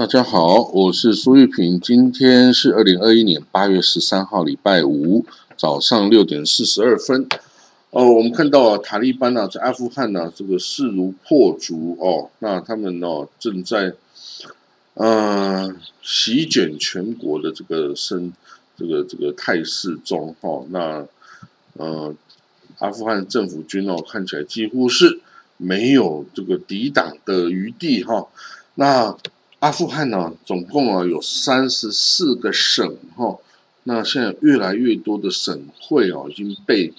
大家好，我是苏玉平。今天是二零二一年八月十三号，礼拜五早上六点四十二分。哦，我们看到啊，塔利班呢在阿富汗呢这个势如破竹哦，那他们呢正在呃席卷全国的这个生这个这个态势中哈。那呃，阿富汗政府军哦看起来几乎是没有这个抵挡的余地哈。那阿富汗呢，总共啊有三十四个省哈，那现在越来越多的省会哦已经被，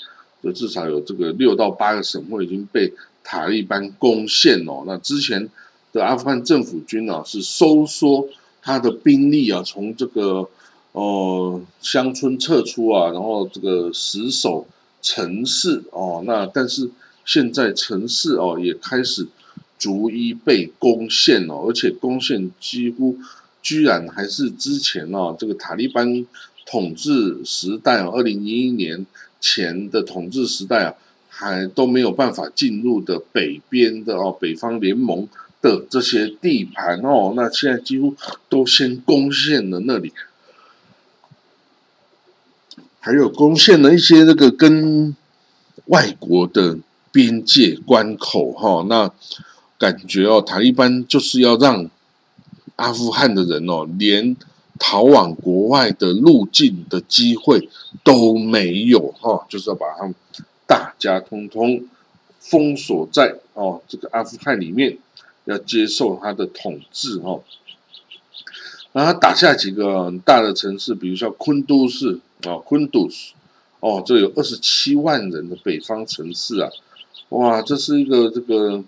就至少有这个六到八个省会已经被塔利班攻陷哦。那之前的阿富汗政府军呢是收缩他的兵力啊，从这个呃乡村撤出啊，然后这个死守城市哦。那但是现在城市哦也开始。逐一被攻陷哦，而且攻陷几乎居然还是之前哦，这个塔利班统治时代哦，二零一一年前的统治时代啊，还都没有办法进入的北边的哦，北方联盟的这些地盘哦，那现在几乎都先攻陷了那里，还有攻陷了一些那个跟外国的边界关口哈，那。感觉哦，塔利班就是要让阿富汗的人哦，连逃往国外的路径的机会都没有哈，就是要把他们大家通通封锁在哦这个阿富汗里面，要接受他的统治哈。然后打下几个大的城市，比如说昆都市啊，昆都市哦，这有二十七万人的北方城市啊，哇，这是一个这个。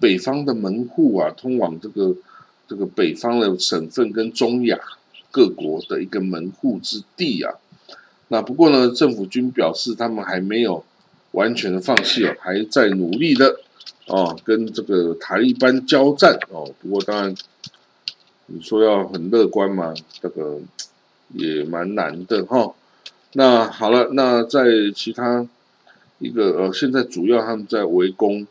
北方的门户啊，通往这个这个北方的省份跟中亚各国的一个门户之地啊。那不过呢，政府军表示他们还没有完全的放弃哦，还在努力的哦，跟这个塔利班交战哦。不过当然，你说要很乐观嘛，这个也蛮难的哈。那好了，那在其他一个呃，现在主要他们在围攻。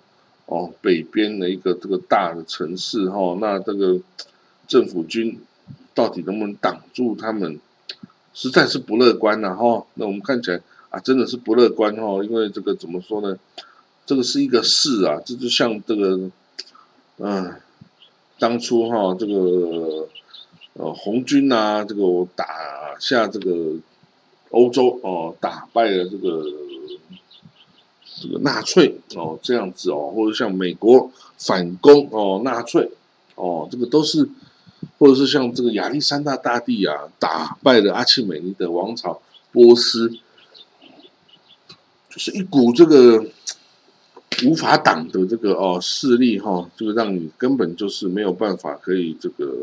哦，北边的一个这个大的城市哈，那这个政府军到底能不能挡住他们，实在是不乐观呐哈。那我们看起来啊，真的是不乐观哈，因为这个怎么说呢？这个是一个事啊，这就像这个，嗯，当初哈这个呃红军呐，这个打下这个欧洲哦，打败了这个。这个纳粹哦，这样子哦，或者像美国反攻哦，纳粹哦，这个都是，或者是像这个亚历山大大帝啊，打败了阿契美尼德王朝，波斯，就是一股这个无法挡的这个哦势力哈，这个让你根本就是没有办法可以这个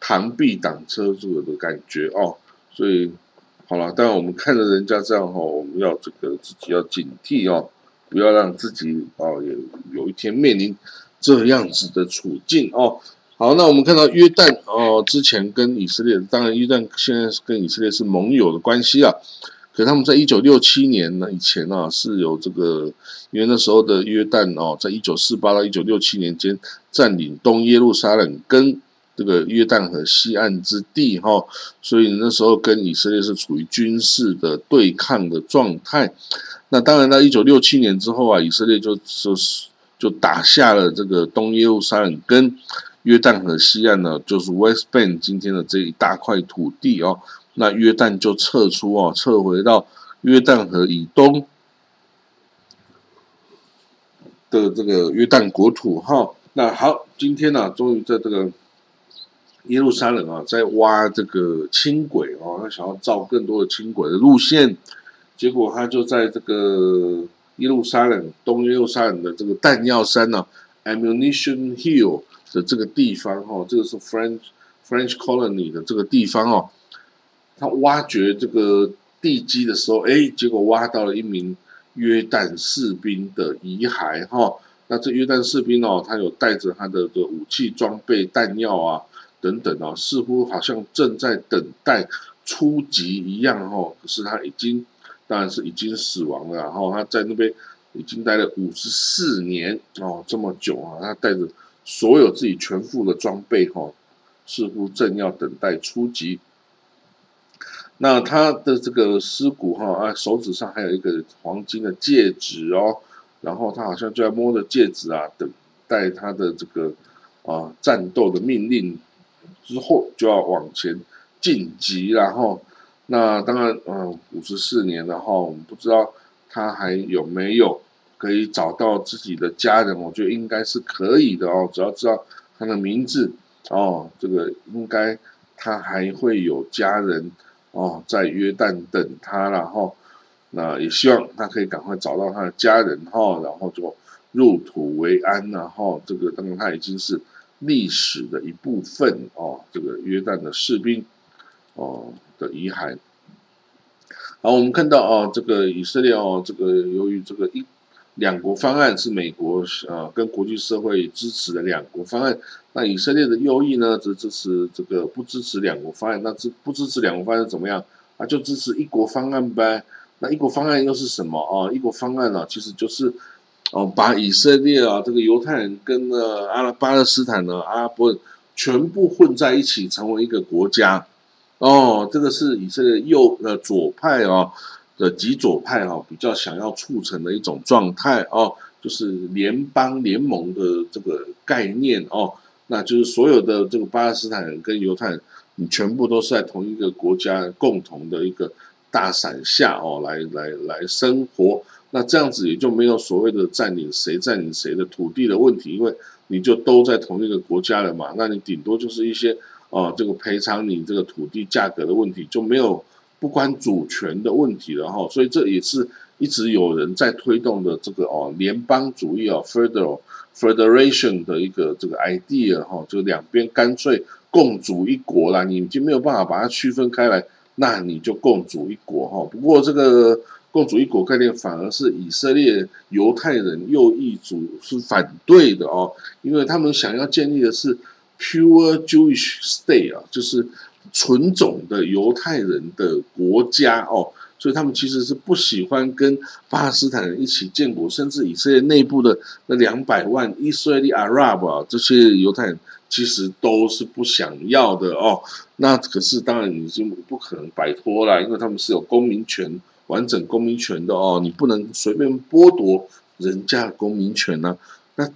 螳臂挡车这个的感觉哦，所以。好了，当然我们看着人家这样哈，我们要这个自己要警惕哦，不要让自己哦也有一天面临这样子的处境哦。好，那我们看到约旦哦，之前跟以色列，当然约旦现在是跟以色列是盟友的关系啊。可他们在一九六七年呢以前啊，是有这个，因为那时候的约旦哦，在一九四八到一九六七年间占领东耶路撒冷跟。这个约旦河西岸之地，哈，所以那时候跟以色列是处于军事的对抗的状态。那当然，在一九六七年之后啊，以色列就就是就打下了这个东耶路撒冷跟约旦河西岸呢，就是 West Bank 今天的这一大块土地哦。那约旦就撤出哦，撤回到约旦河以东的这个约旦国土，哈。那好，今天呢，终于在这个。耶路撒冷啊，在挖这个轻轨哦，他想要造更多的轻轨的路线，结果他就在这个耶路撒冷东耶路撒冷的这个弹药山呢，Ammunition Hill 的这个地方哈，这个是 French French Colony 的这个地方哦，他挖掘这个地基的时候，哎，结果挖到了一名约旦士兵的遗骸哈，那这约旦士兵哦，他有带着他的个武器装备弹药啊。等等哦，似乎好像正在等待出击一样哦。可是他已经，当然是已经死亡了。然后他在那边已经待了五十四年哦，这么久啊。他带着所有自己全副的装备哈，似乎正要等待出击。那他的这个尸骨哈啊，手指上还有一个黄金的戒指哦，然后他好像就在摸着戒指啊，等待他的这个啊战斗的命令之后就要往前晋级，然后那当然嗯五十四年了哈，我们不知道他还有没有可以找到自己的家人，我觉得应该是可以的哦，只要知道他的名字哦，这个应该他还会有家人。哦，在约旦等他然后，那也希望他可以赶快找到他的家人哈，然后就入土为安然后这个当然他已经是历史的一部分哦，这个约旦的士兵哦的遗骸。好，我们看到哦，这个以色列哦，这个由于这个一。两国方案是美国呃跟国际社会支持的两国方案，那以色列的右翼呢则支持这个不支持两国方案，那支不支持两国方案怎么样啊？就支持一国方案呗。那一国方案又是什么啊？一国方案呢，其实就是哦把以色列啊这个犹太人跟呢阿拉巴勒斯坦的阿拉伯人全部混在一起成为一个国家哦，这个是以色列右呃左派啊。的极左派哦比较想要促成的一种状态哦，就是联邦联盟的这个概念哦，那就是所有的这个巴勒斯坦人跟犹太人，你全部都是在同一个国家共同的一个大伞下哦，来来来生活，那这样子也就没有所谓的占领谁占领谁的土地的问题，因为你就都在同一个国家了嘛，那你顶多就是一些哦这个赔偿你这个土地价格的问题就没有。不关主权的问题了哈，所以这也是一直有人在推动的这个哦联邦主义哦 federal federation 的一个这个 idea 哈，就两边干脆共主一国啦，你已经没有办法把它区分开来，那你就共主一国哈。不过这个共主一国概念反而是以色列犹太人右翼族是反对的哦，因为他们想要建立的是 pure Jewish state 啊，就是。纯种的犹太人的国家哦，所以他们其实是不喜欢跟巴勒斯坦人一起建国，甚至以色列内部的那两百万以色列 Arab 啊，这些犹太人其实都是不想要的哦。那可是当然已经不可能摆脱了，因为他们是有公民权、完整公民权的哦，你不能随便剥夺人家的公民权呢。那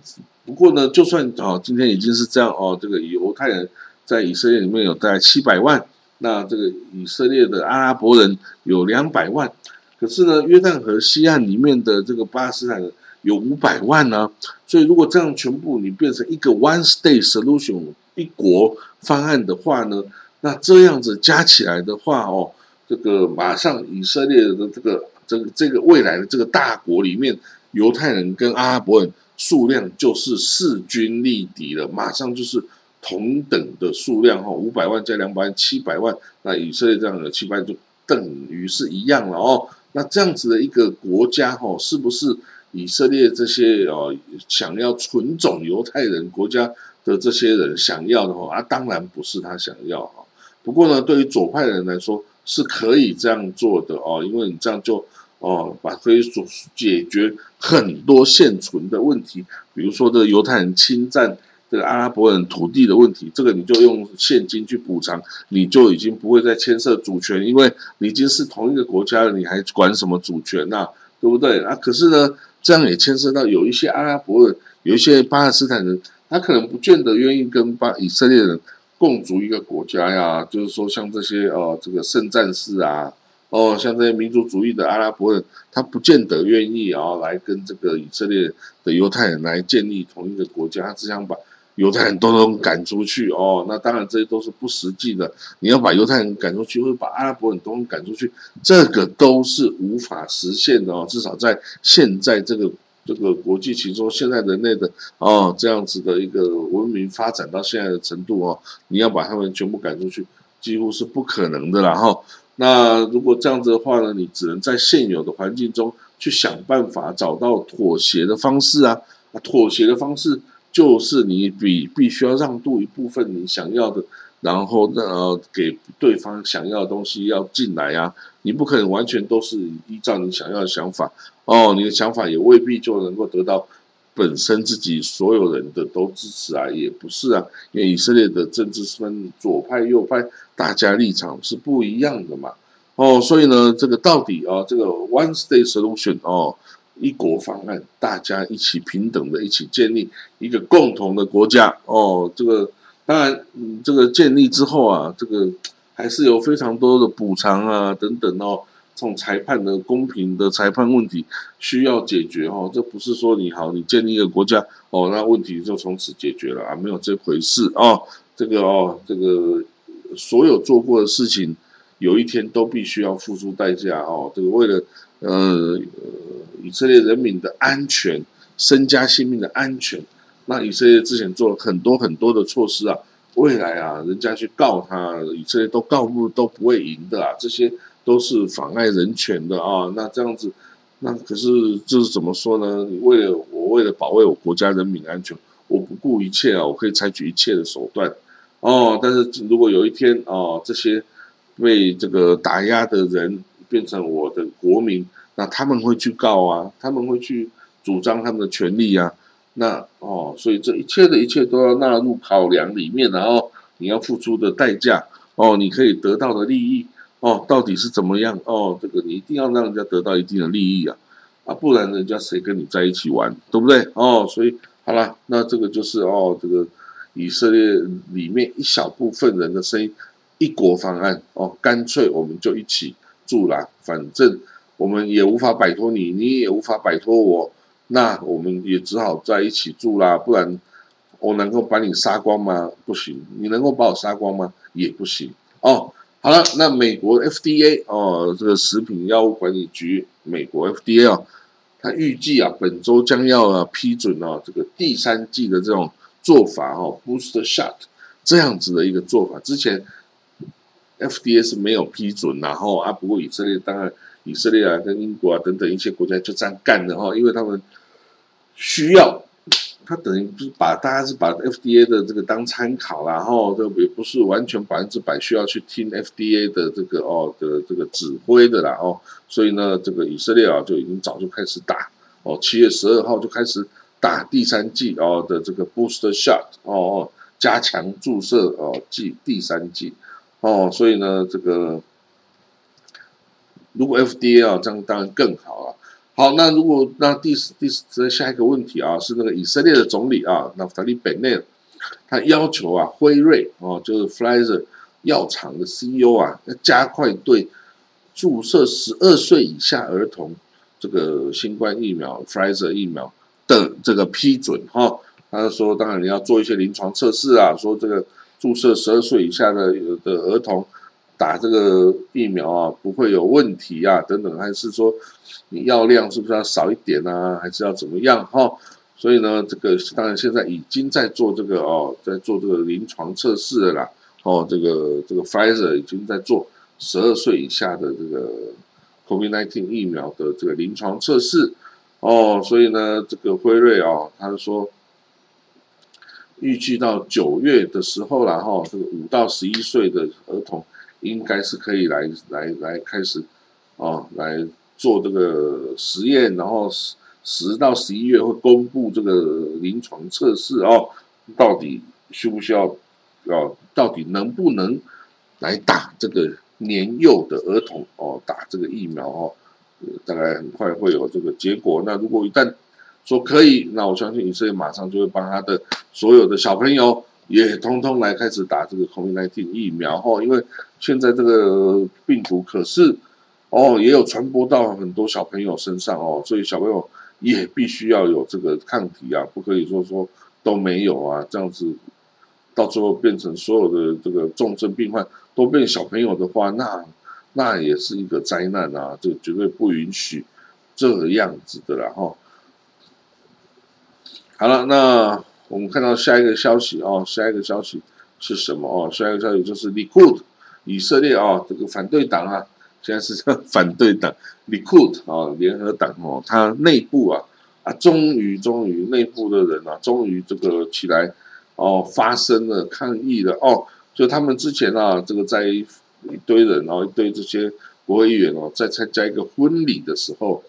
不过呢，就算哦，今天已经是这样哦，这个犹太人。在以色列里面有大概七百万，那这个以色列的阿拉伯人有两百万，可是呢，约旦河西岸里面的这个巴勒斯坦人有五百万呢，所以如果这样全部你变成一个 one state solution 一国方案的话呢，那这样子加起来的话哦，这个马上以色列的这个这个这个未来的这个大国里面，犹太人跟阿拉伯人数量就是势均力敌了，马上就是。同等的数量哈，五百万加两百万，七百万，那以色列这样的七百万就等于是一样了哦。那这样子的一个国家哈，是不是以色列这些哦想要纯种犹太人国家的这些人想要的话啊？当然不是他想要哈。不过呢，对于左派人来说是可以这样做的哦，因为你这样就哦把可以所解决很多现存的问题，比如说这犹太人侵占。这个阿拉伯人土地的问题，这个你就用现金去补偿，你就已经不会再牵涉主权，因为你已经是同一个国家了，你还管什么主权呐？对不对？啊，可是呢，这样也牵涉到有一些阿拉伯人，有一些巴勒斯坦人，他可能不见得愿意跟巴以色列人共筑一个国家呀。就是说，像这些呃，这个圣战士啊。哦，像这些民族主义的阿拉伯人，他不见得愿意啊来跟这个以色列的犹太人来建立同一个国家，他只想把。犹太人都能赶出去哦，那当然这些都是不实际的。你要把犹太人赶出去，或者把阿拉伯人都能赶出去，这个都是无法实现的哦。至少在现在这个这个国际其中，现在人类的哦这样子的一个文明发展到现在的程度哦，你要把他们全部赶出去，几乎是不可能的了哈。那如果这样子的话呢，你只能在现有的环境中去想办法找到妥协的方式啊，妥协的方式。就是你比必须要让渡一部分你想要的，然后呃给对方想要的东西要进来呀，你不可能完全都是依照你想要的想法哦，你的想法也未必就能够得到本身自己所有人的都支持啊，也不是啊，因为以色列的政治分左派右派，大家立场是不一样的嘛。哦，所以呢，这个到底啊，这个 one state solution 哦，一国方案，大家一起平等的，一起建立一个共同的国家哦。这个当然，嗯，这个建立之后啊，这个还是有非常多的补偿啊等等哦。从裁判的公平的裁判问题需要解决哈，这不是说你好，你建立一个国家哦，那问题就从此解决了啊，没有这回事哦。这个哦，这个所有做过的事情。有一天都必须要付出代价哦，这个为了呃以色列人民的安全、身家性命的安全，那以色列之前做了很多很多的措施啊，未来啊，人家去告他，以色列都告不都不会赢的啊，这些都是妨碍人权的啊。那这样子，那可是就是怎么说呢？你为了我为了保卫我国家人民安全，我不顾一切啊，我可以采取一切的手段哦。但是如果有一天哦，这些被这个打压的人变成我的国民，那他们会去告啊，他们会去主张他们的权利啊。那哦，所以这一切的一切都要纳入考量里面，然后你要付出的代价哦，你可以得到的利益哦，到底是怎么样哦？这个你一定要让人家得到一定的利益啊啊，不然人家谁跟你在一起玩，对不对哦？所以好了，那这个就是哦，这个以色列里面一小部分人的声音。一国方案哦，干脆我们就一起住啦，反正我们也无法摆脱你，你也无法摆脱我，那我们也只好在一起住啦。不然我能够把你杀光吗？不行。你能够把我杀光吗？也不行。哦，好了，那美国 FDA 哦，这个食品药物管理局，美国 FDA 哦，它预计啊，本周将要啊批准啊这个第三季的这种做法哦，boost shot 这样子的一个做法，之前。FDA 是没有批准，然后啊，不过以色列当然，以色列啊跟英国啊等等一些国家就这样干的哈，因为他们需要，他等于不是把大家是把 FDA 的这个当参考，然后这也不是完全百分之百需要去听 FDA 的这个哦的这个指挥的啦哦，所以呢，这个以色列啊就已经早就开始打哦，七月十二号就开始打第三季哦的这个 booster shot 哦哦，加强注射哦剂第三季。哦，所以呢，这个如果 FDA 啊，这样当然更好了。好，那如果那第第这下一个问题啊，是那个以色列的总理啊，那法利本内，他要求啊，辉瑞哦，就是 Pfizer 药厂的 CEO 啊，要加快对注射十二岁以下儿童这个新冠疫苗 Pfizer 疫苗的这个批准哈。他说，当然你要做一些临床测试啊，说这个。注射十二岁以下的的儿童打这个疫苗啊，不会有问题啊，等等，还是说你药量是不是要少一点啊，还是要怎么样哈？所以呢，这个当然现在已经在做这个哦，在做这个临床测试了啦。哦，这个这个 Pfizer 已经在做十二岁以下的这个 COVID-19 疫苗的这个临床测试哦，所以呢，这个辉瑞啊，他说。预计到九月的时候然后这个五到十一岁的儿童应该是可以来来来开始哦，来做这个实验，然后十十到十一月会公布这个临床测试哦，到底需不需要哦，到底能不能来打这个年幼的儿童哦，打这个疫苗哦，大概很快会有这个结果。那如果一旦说可以，那我相信以色列马上就会帮他的所有的小朋友也通通来开始打这个 COVID-19 疫苗哦，因为现在这个病毒可是哦也有传播到很多小朋友身上哦，所以小朋友也必须要有这个抗体啊，不可以说说都没有啊，这样子到最后变成所有的这个重症病患都变小朋友的话，那那也是一个灾难啊，这绝对不允许这样子的啦哈。好了，那我们看到下一个消息哦，下一个消息是什么哦？下一个消息就是 Likud 以色列啊，这个反对党啊，现在是反对党 Likud 啊，联合党哦，它内部啊啊，终于终于内部的人啊，终于这个起来哦，发生了抗议了哦，就他们之前啊，这个在一堆人哦，一堆这些国会议员哦，在参加一个婚礼的时候。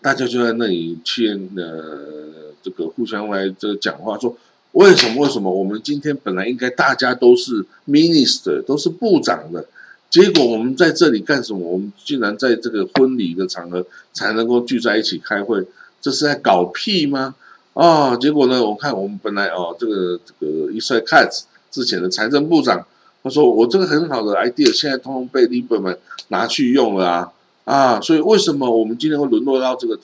大家就在那里去呃这个互相来这个讲话，说为什么为什么我们今天本来应该大家都是 minister 都是部长的，结果我们在这里干什么？我们竟然在这个婚礼的场合才能够聚在一起开会，这是在搞屁吗？啊，结果呢，我看我们本来哦这个这个一帅 c a t 之前的财政部长。他说：“我这个很好的 idea，现在通通被 liber 们拿去用了啊啊！所以为什么我们今天会沦落到这个土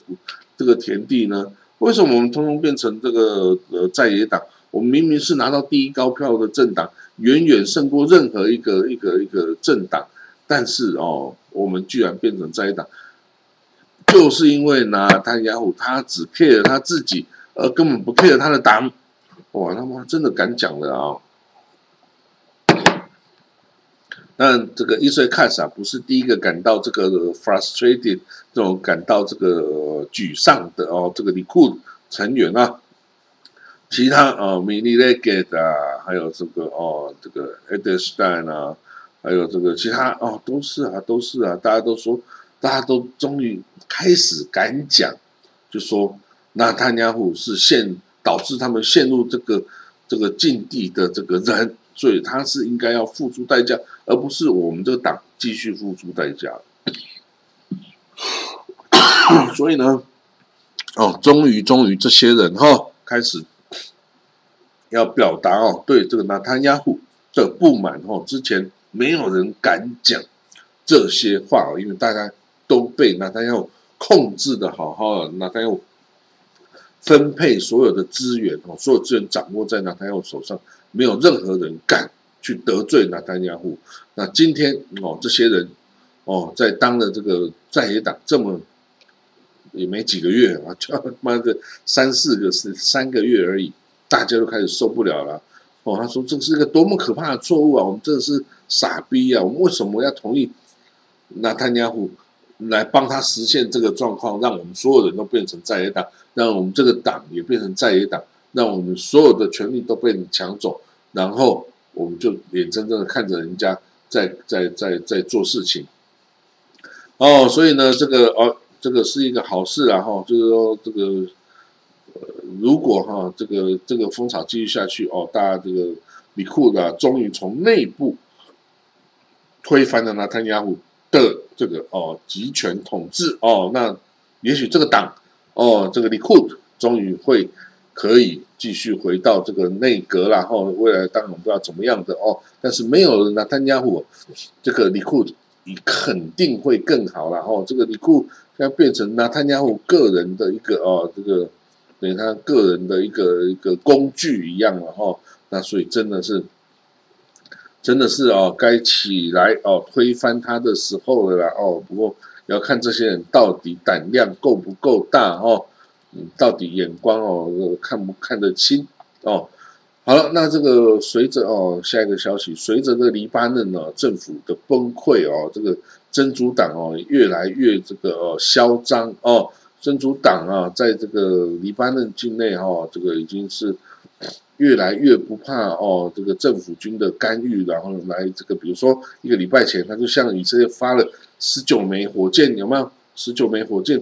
这个田地呢？为什么我们通通变成这个呃在野党？我们明明是拿到第一高票的政党，远远胜过任何一个一个一个政党，但是哦，我们居然变成在野党，就是因为拿他雅虎他只 care 他自己，而根本不 care 他的党。哇，他妈真的敢讲的啊！”那这个伊瑞卡斯啊，不是第一个感到这个 frustrated 这种感到这个沮丧的哦，这个李库成员啊，其他哦，米利雷格啊，还有这个哦，这个 Edelstein 啊，还有这个其他哦，都是啊，都是啊，大家都说，大家都终于开始敢讲，就说那塔亚胡是陷导致他们陷入这个这个境地的这个人。所以他是应该要付出代价，而不是我们这个党继续付出代价。所以呢，哦，终于，终于，这些人哈开始要表达哦对这个纳坦亚胡的不满哦。之前没有人敢讲这些话哦，因为大家都被纳坦亚胡控制的好好的，纳坦亚胡分配所有的资源哦，所有资源掌握在纳坦亚胡手上。没有任何人敢去得罪纳丹亚户。那今天哦，这些人哦，在当了这个在野党这么也没几个月啊，就妈的三四个是三个月而已，大家都开始受不了了。哦，他说这是个多么可怕的错误啊！我们真的是傻逼啊！我们为什么要同意纳丹亚户来帮他实现这个状况，让我们所有人都变成在野党，让我们这个党也变成在野党？让我们所有的权利都被你抢走，然后我们就眼睁睁的看着人家在在在在做事情。哦，所以呢，这个哦，这个是一个好事啊！哈，就是说这个，呃，如果哈这个这个风潮继续下去，哦，大家这个李库的终于从内部推翻了纳坦雅胡的这个哦集权统治，哦，那也许这个党，哦，这个李库终于会。可以继续回到这个内阁然后未来当然不知道怎么样的哦，但是没有纳坦加胡，这个李库你肯定会更好了哦。这个李库要变成纳坦加胡个人的一个哦，这个等于他个人的一个一个工具一样了哈。那所以真的是，真的是哦，该起来哦推翻他的时候了啦哦。不过要看这些人到底胆量够不够大哦。到底眼光哦，看不看得清哦？好了，那这个随着哦，下一个消息，随着这个黎巴嫩呢政府的崩溃哦，这个真主党哦越来越这个哦嚣张哦，真主党啊，在这个黎巴嫩境内哈，这个已经是越来越不怕哦，这个政府军的干预，然后来这个，比如说一个礼拜前，他就向以色列发了十九枚火箭，有没有？十九枚火箭。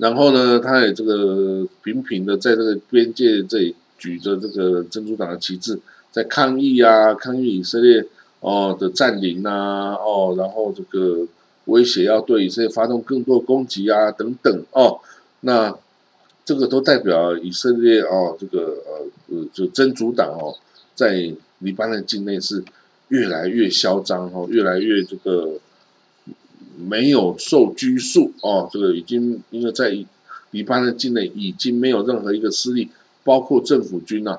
然后呢，他也这个频频的在这个边界这里举着这个珍珠党的旗帜，在抗议啊，抗议以色列哦的占领啊，哦，然后这个威胁要对以色列发动更多攻击啊，等等哦，那这个都代表以色列哦，这个呃呃，就真主党哦，在黎巴嫩境内是越来越嚣张哦，越来越这个。没有受拘束哦，这个已经因为在黎巴嫩境内已经没有任何一个势力，包括政府军呐，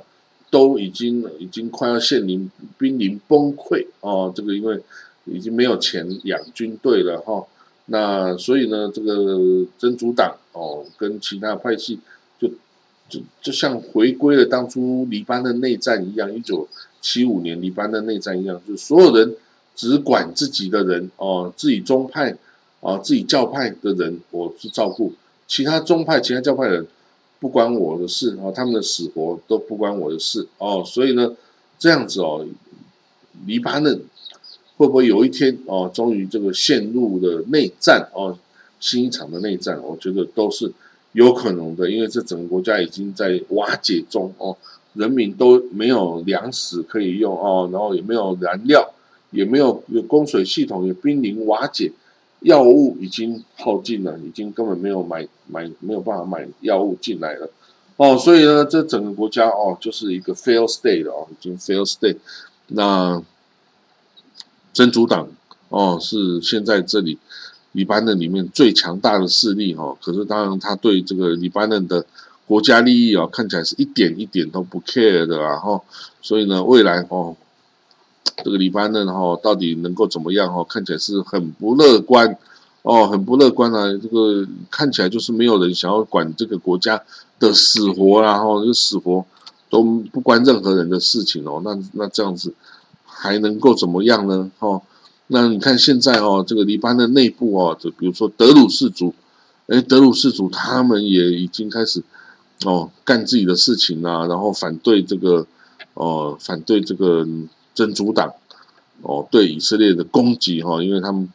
都已经已经快要现临濒临崩溃哦。这个因为已经没有钱养军队了哈，那所以呢，这个真主党哦跟其他派系就就就像回归了当初黎巴嫩内战一样，一九七五年黎巴嫩内战一样，就所有人。只管自己的人哦，自己宗派啊，自己教派的人，我去照顾；其他宗派、其他教派的人不关我的事哦，他们的死活都不关我的事哦。所以呢，这样子哦，黎巴嫩会不会有一天哦，终于这个陷入了内战哦，新一场的内战，我觉得都是有可能的，因为这整个国家已经在瓦解中哦，人民都没有粮食可以用哦，然后也没有燃料，也没有有供水系统也濒临瓦解，药物已经耗尽了，已经根本没有买买没有办法买药物进来了哦，所以呢，这整个国家哦就是一个 fail state 哦，已经 fail state，那真主党。哦，是现在这里黎巴嫩里面最强大的势力哈。可是当然，他对这个黎巴嫩的国家利益啊，看起来是一点一点都不 care 的啊。哈，所以呢，未来哦，这个黎巴嫩哈到底能够怎么样哈？看起来是很不乐观哦，很不乐观啊。这个看起来就是没有人想要管这个国家的死活然后就死活都不关任何人的事情哦。那那这样子还能够怎么样呢？哦。那你看现在哦，这个黎巴嫩内部哦，就比如说德鲁士族，哎，德鲁士族他们也已经开始哦干自己的事情啊，然后反对这个哦，反对这个真主党哦对以色列的攻击哈，因为他们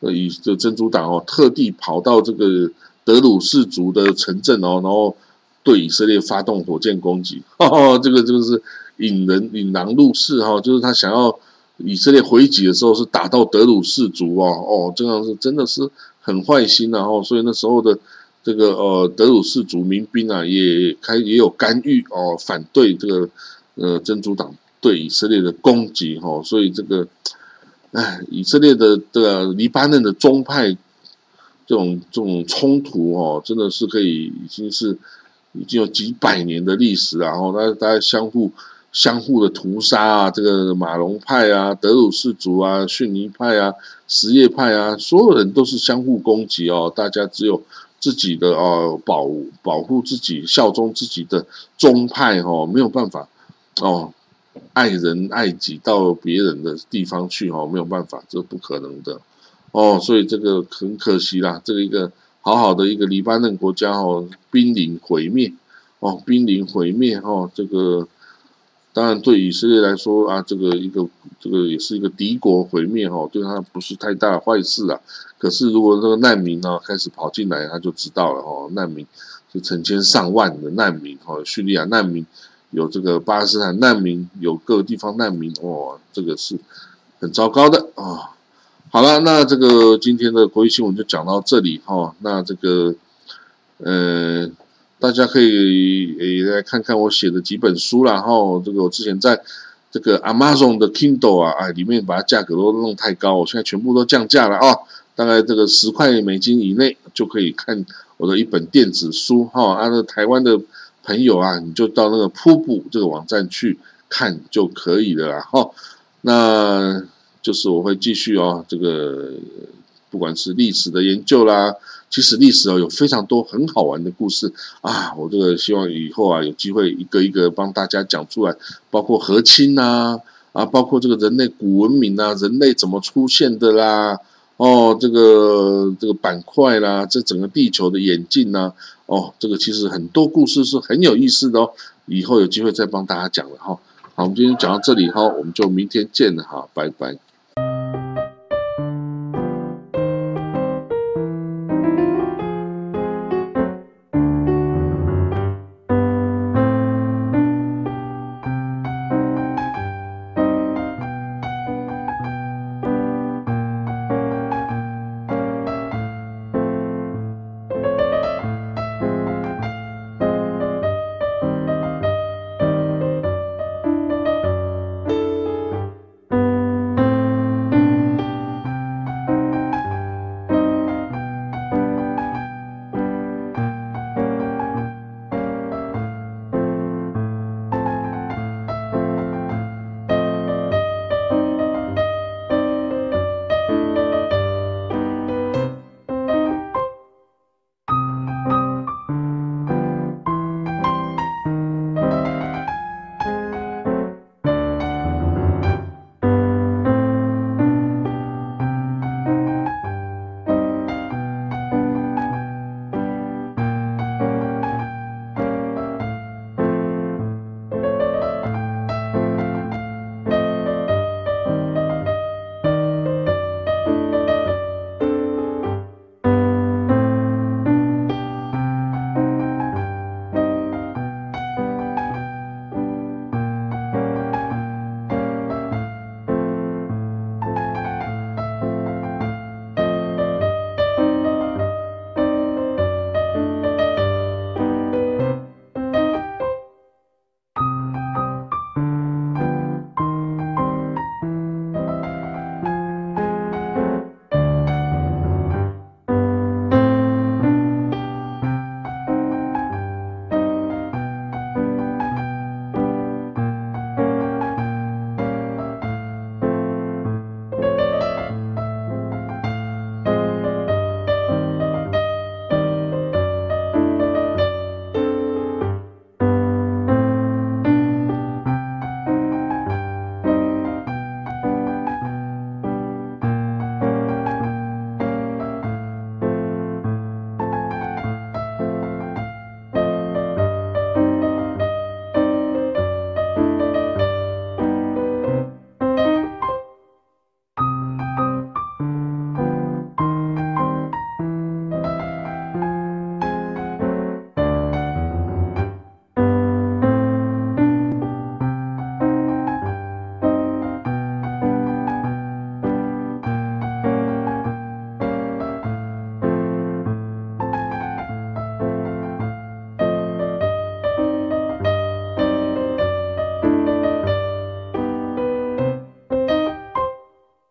呃以这真主党哦特地跑到这个德鲁士族的城镇哦，然后对以色列发动火箭攻击，哦，这个就是引人引狼入室哈，就是他想要。以色列回击的时候是打到德鲁士族哦哦，这样是真的是很坏心然后，所以那时候的这个呃德鲁士族民兵啊也开也有干预哦，反对这个呃真主党对以色列的攻击哈，所以这个哎以色列的这个黎巴嫩的宗派这种这种冲突哦，真的是可以已经是已经有几百年的历史然后大家大家相互。相互的屠杀啊，这个马龙派啊、德鲁士族啊、逊尼派啊、什叶派啊，所有人都是相互攻击哦。大家只有自己的哦保保护自己、效忠自己的宗派哦，没有办法哦爱人爱己到别人的地方去哦，没有办法，这不可能的哦。所以这个很可惜啦，这个一个好好的一个黎巴嫩国家哦，濒临毁灭哦，濒临毁灭哦，这个。当然，对以色列来说啊，这个一个这个也是一个敌国毁灭哈，对他不是太大的坏事啊。可是如果那个难民呢开始跑进来，他就知道了哦，难民是成千上万的难民哈，叙利亚难民有这个巴勒斯坦难民，有各个地方难民哦，这个是很糟糕的啊。好了，那这个今天的国际新闻就讲到这里哈。那这个呃。大家可以诶来看看我写的几本书然后这个我之前在这个 Amazon 的 Kindle 啊，哎，里面把它价格都弄太高，我现在全部都降价了啊，大概这个十块美金以内就可以看我的一本电子书哈。按照台湾的朋友啊，你就到那个瀑布这个网站去看就可以了哈。那就是我会继续哦，这个不管是历史的研究啦。其实历史哦有非常多很好玩的故事啊，我这个希望以后啊有机会一个一个帮大家讲出来，包括和亲呐啊，包括这个人类古文明啊，人类怎么出现的啦，哦，这个这个板块啦，这整个地球的演进呐，哦，这个其实很多故事是很有意思的哦，以后有机会再帮大家讲了哈。好，我们今天讲到这里哈，我们就明天见了哈，拜拜。